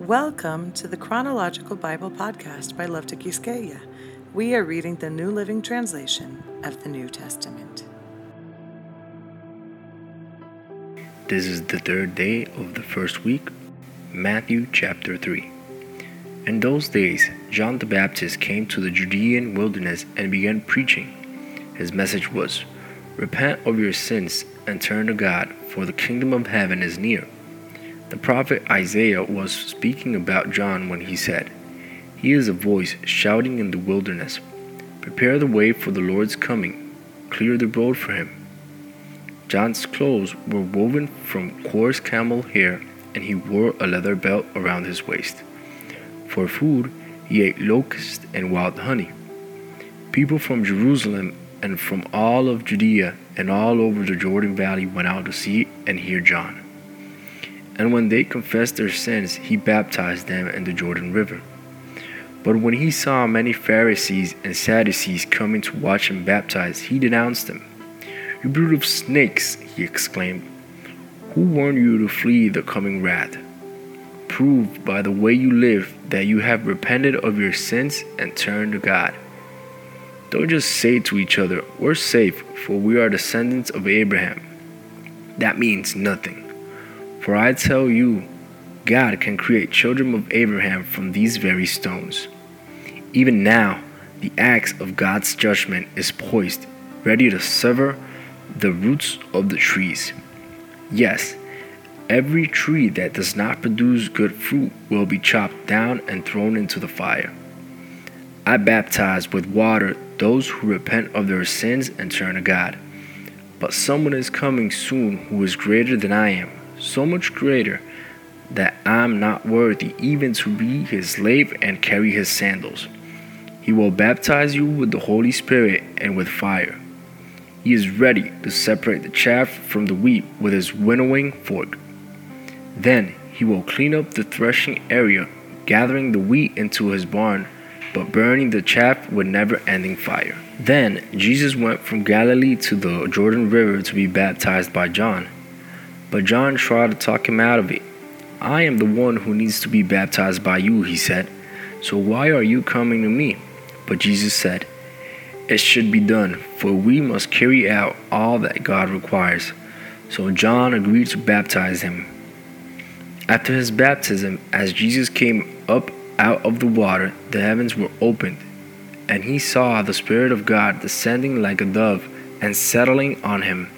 Welcome to the Chronological Bible Podcast by Love to Quisqueya. We are reading the New Living Translation of the New Testament. This is the third day of the first week, Matthew chapter 3. In those days, John the Baptist came to the Judean wilderness and began preaching. His message was, Repent of your sins and turn to God, for the kingdom of heaven is near. The prophet Isaiah was speaking about John when he said, He is a voice shouting in the wilderness, Prepare the way for the Lord's coming, clear the road for him. John's clothes were woven from coarse camel hair, and he wore a leather belt around his waist. For food, he ate locusts and wild honey. People from Jerusalem and from all of Judea and all over the Jordan Valley went out to see and hear John. And when they confessed their sins, he baptized them in the Jordan River. But when he saw many Pharisees and Sadducees coming to watch him baptize, he denounced them. You brood of snakes, he exclaimed. Who warned you to flee the coming wrath? Prove by the way you live that you have repented of your sins and turned to God. Don't just say to each other, We're safe, for we are descendants of Abraham. That means nothing. For I tell you, God can create children of Abraham from these very stones. Even now, the axe of God's judgment is poised, ready to sever the roots of the trees. Yes, every tree that does not produce good fruit will be chopped down and thrown into the fire. I baptize with water those who repent of their sins and turn to God. But someone is coming soon who is greater than I am so much greater that I am not worthy even to be his slave and carry his sandals. He will baptize you with the Holy Spirit and with fire. He is ready to separate the chaff from the wheat with his winnowing fork. Then he will clean up the threshing area, gathering the wheat into his barn, but burning the chaff with never ending fire. Then Jesus went from Galilee to the Jordan River to be baptized by John. But John tried to talk him out of it. I am the one who needs to be baptized by you, he said. So why are you coming to me? But Jesus said, It should be done, for we must carry out all that God requires. So John agreed to baptize him. After his baptism, as Jesus came up out of the water, the heavens were opened, and he saw the Spirit of God descending like a dove and settling on him.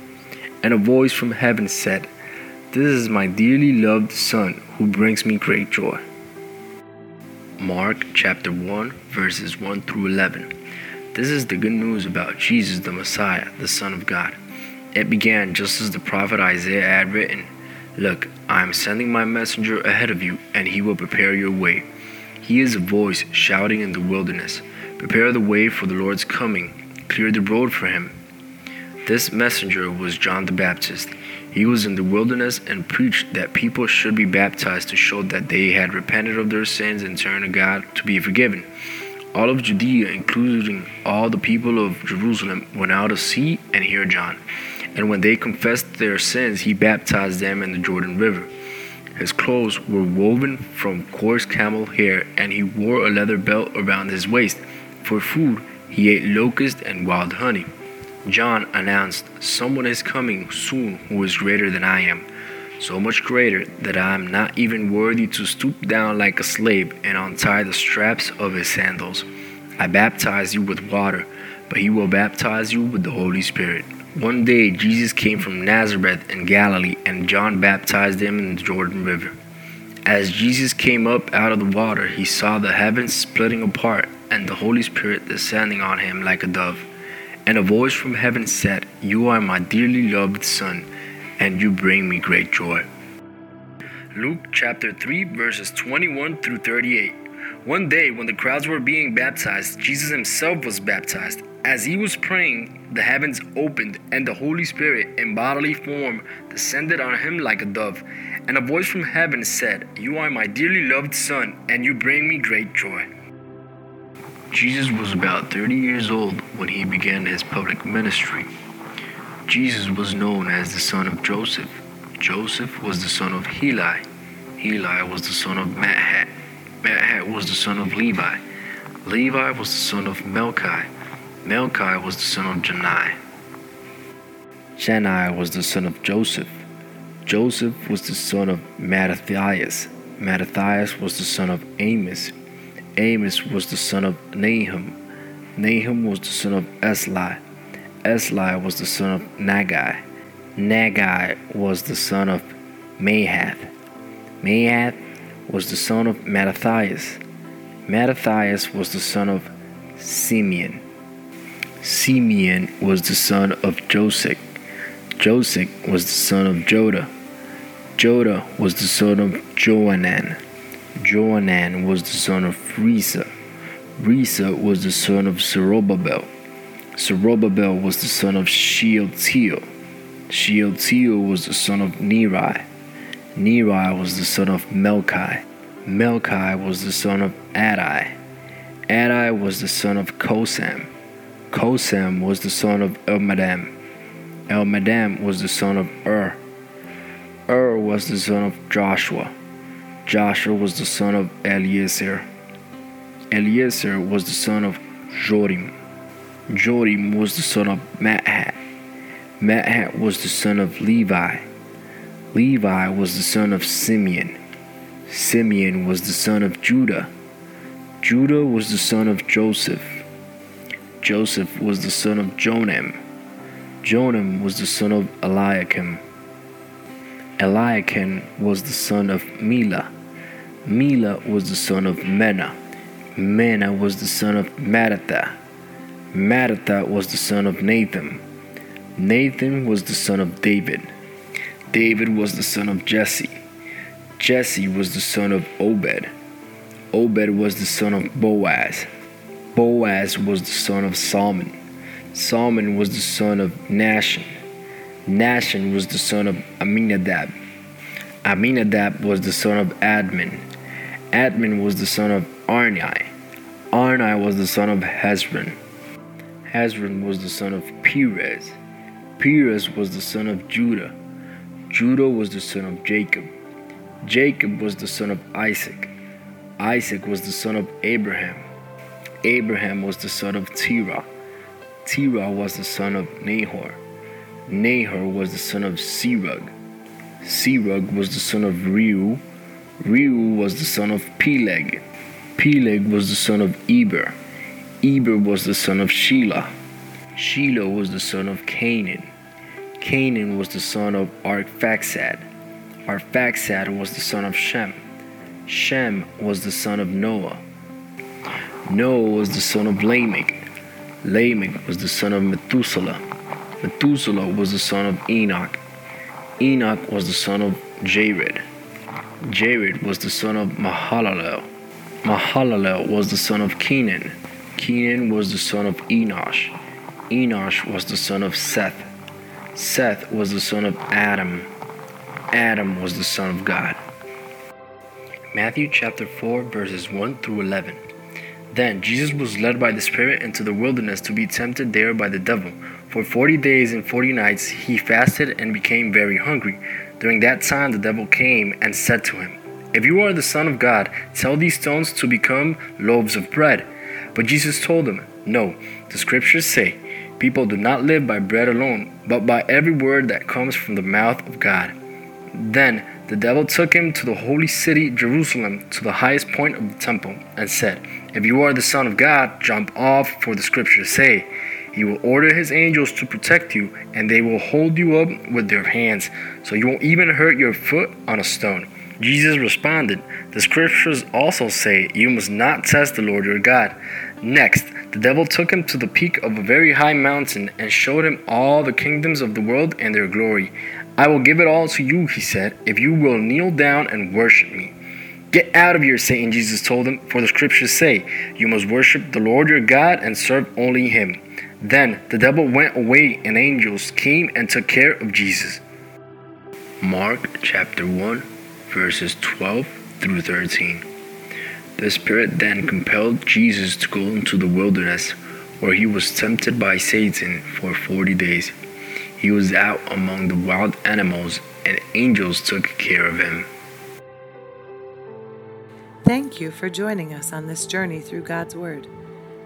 And a voice from heaven said, this is my dearly loved Son who brings me great joy. Mark chapter 1, verses 1 through 11. This is the good news about Jesus the Messiah, the Son of God. It began just as the prophet Isaiah had written Look, I am sending my messenger ahead of you, and he will prepare your way. He is a voice shouting in the wilderness Prepare the way for the Lord's coming, clear the road for him. This messenger was John the Baptist. He was in the wilderness and preached that people should be baptized to show that they had repented of their sins and turned to God to be forgiven. All of Judea, including all the people of Jerusalem, went out to see and hear John. And when they confessed their sins, he baptized them in the Jordan River. His clothes were woven from coarse camel hair, and he wore a leather belt around his waist. For food, he ate locust and wild honey. John announced, Someone is coming soon who is greater than I am, so much greater that I am not even worthy to stoop down like a slave and untie the straps of his sandals. I baptize you with water, but he will baptize you with the Holy Spirit. One day Jesus came from Nazareth in Galilee, and John baptized him in the Jordan River. As Jesus came up out of the water, he saw the heavens splitting apart and the Holy Spirit descending on him like a dove. And a voice from heaven said, You are my dearly loved Son, and you bring me great joy. Luke chapter 3, verses 21 through 38. One day, when the crowds were being baptized, Jesus himself was baptized. As he was praying, the heavens opened, and the Holy Spirit in bodily form descended on him like a dove. And a voice from heaven said, You are my dearly loved Son, and you bring me great joy. Jesus was about 30 years old when he began his public ministry. Jesus was known as the son of Joseph. Joseph was the son of Heli. Eli was the son of Matthat. Matthat was the son of Levi. Levi was the son of Melki. Melki was the son of Jannai. Jannai was the son of Joseph. Joseph was the son of Mattathias. Mattathias was the son of Amos. Amos was the son of Nahum. Nahum was the son of Esli. Esli was the son of Naggai. Naggai was the son of Maath. Maath was the son of Mattathias. Mattathias was the son of Simeon. Simeon was the son of Joseph. Joseph was the son of Joda. Joda was the son of Joanan. Joanan was the son of Rhesa. Rhesa was the son of Zerubbabel. Zerubbabel was the son of Shealtiel. Shealtiel was the son of Neri. Neri was the son of Melki. Melki was the son of Addi. Addi was the son of Cosam. Cosam was the son of Elmadam. Elmadam was the son of Ur. Ur was the son of Joshua. Joshua was the son of Eliezer. Eliezer was the son of Jorim. Jorim was the son of Matthat. Matthat was the son of Levi. Levi was the son of Simeon. Simeon was the son of Judah. Judah was the son of Joseph. Joseph was the son of Jonam. Jonam was the son of Eliakim. Eliakim was the son of Melea. Melea was the son of Menna. Menna was the son of Mattatha. Mattatha was the son of Nathan. Nathan was the son of David. David was the son of Jesse. Jesse was the son of Obed. Obed was the son of Boaz. Boaz was the son of Salmon. Salmon was the son of Nahshon. Nahshon was the son of Amminadab. Amminadab was the son of Admin. Admin was the son of Arni. Arni was the son of Hezron. Hezron was the son of Perez. Perez was the son of Judah. Judah was the son of Jacob. Jacob was the son of Isaac. Isaac was the son of Abraham. Abraham was the son of Terah. Terah was the son of Nahor. Nahor was the son of Serug. Serug was the son of Reu. Reu was the son of Peleg. Peleg was the son of Eber. Eber was the son of Shelah. Shelah was the son of Cainan. Cainan was the son of Arphaxad. Arphaxad was the son of Shem. Shem was the son of Noah. Noah was the son of Lamech. Lamech was the son of Methuselah. Methuselah was the son of Enoch. Enoch was the son of Jared. Jared was the son of Mahalalel. Mahalalel was the son of Kenan. Kenan was the son of Enosh. Enosh was the son of Seth. Seth was the son of Adam. Adam was the son of God. Matthew chapter 4, verses 1 through 11. Then Jesus was led by the Spirit into the wilderness to be tempted there by the devil. For forty days and forty nights he fasted and became very hungry. During that time the devil came and said to him, If you are the Son of God, tell these stones to become loaves of bread. But Jesus told him, No, the scriptures say, People do not live by bread alone, but by every word that comes from the mouth of God. Then the devil took him to the holy city, Jerusalem, to the highest point of the temple, and said, If you are the Son of God, jump off, for the scriptures say, He will order His angels to protect you, and they will hold you up with their hands, so you won't even hurt your foot on a stone. Jesus responded, The scriptures also say, You must not test the Lord your God. Next, the devil took him to the peak of a very high mountain and showed him all the kingdoms of the world and their glory. I will give it all to you, he said, if you will kneel down and worship me. Get out of here, Satan, Jesus told him, for the scriptures say, You must worship the Lord your God and serve only him. Then the devil went away, and angels came and took care of Jesus. Mark chapter 1, verses 12 through 13. The Spirit then compelled Jesus to go into the wilderness, where he was tempted by Satan for forty days. He was out among the wild animals, and angels took care of him. Thank you for joining us on this journey through God's Word.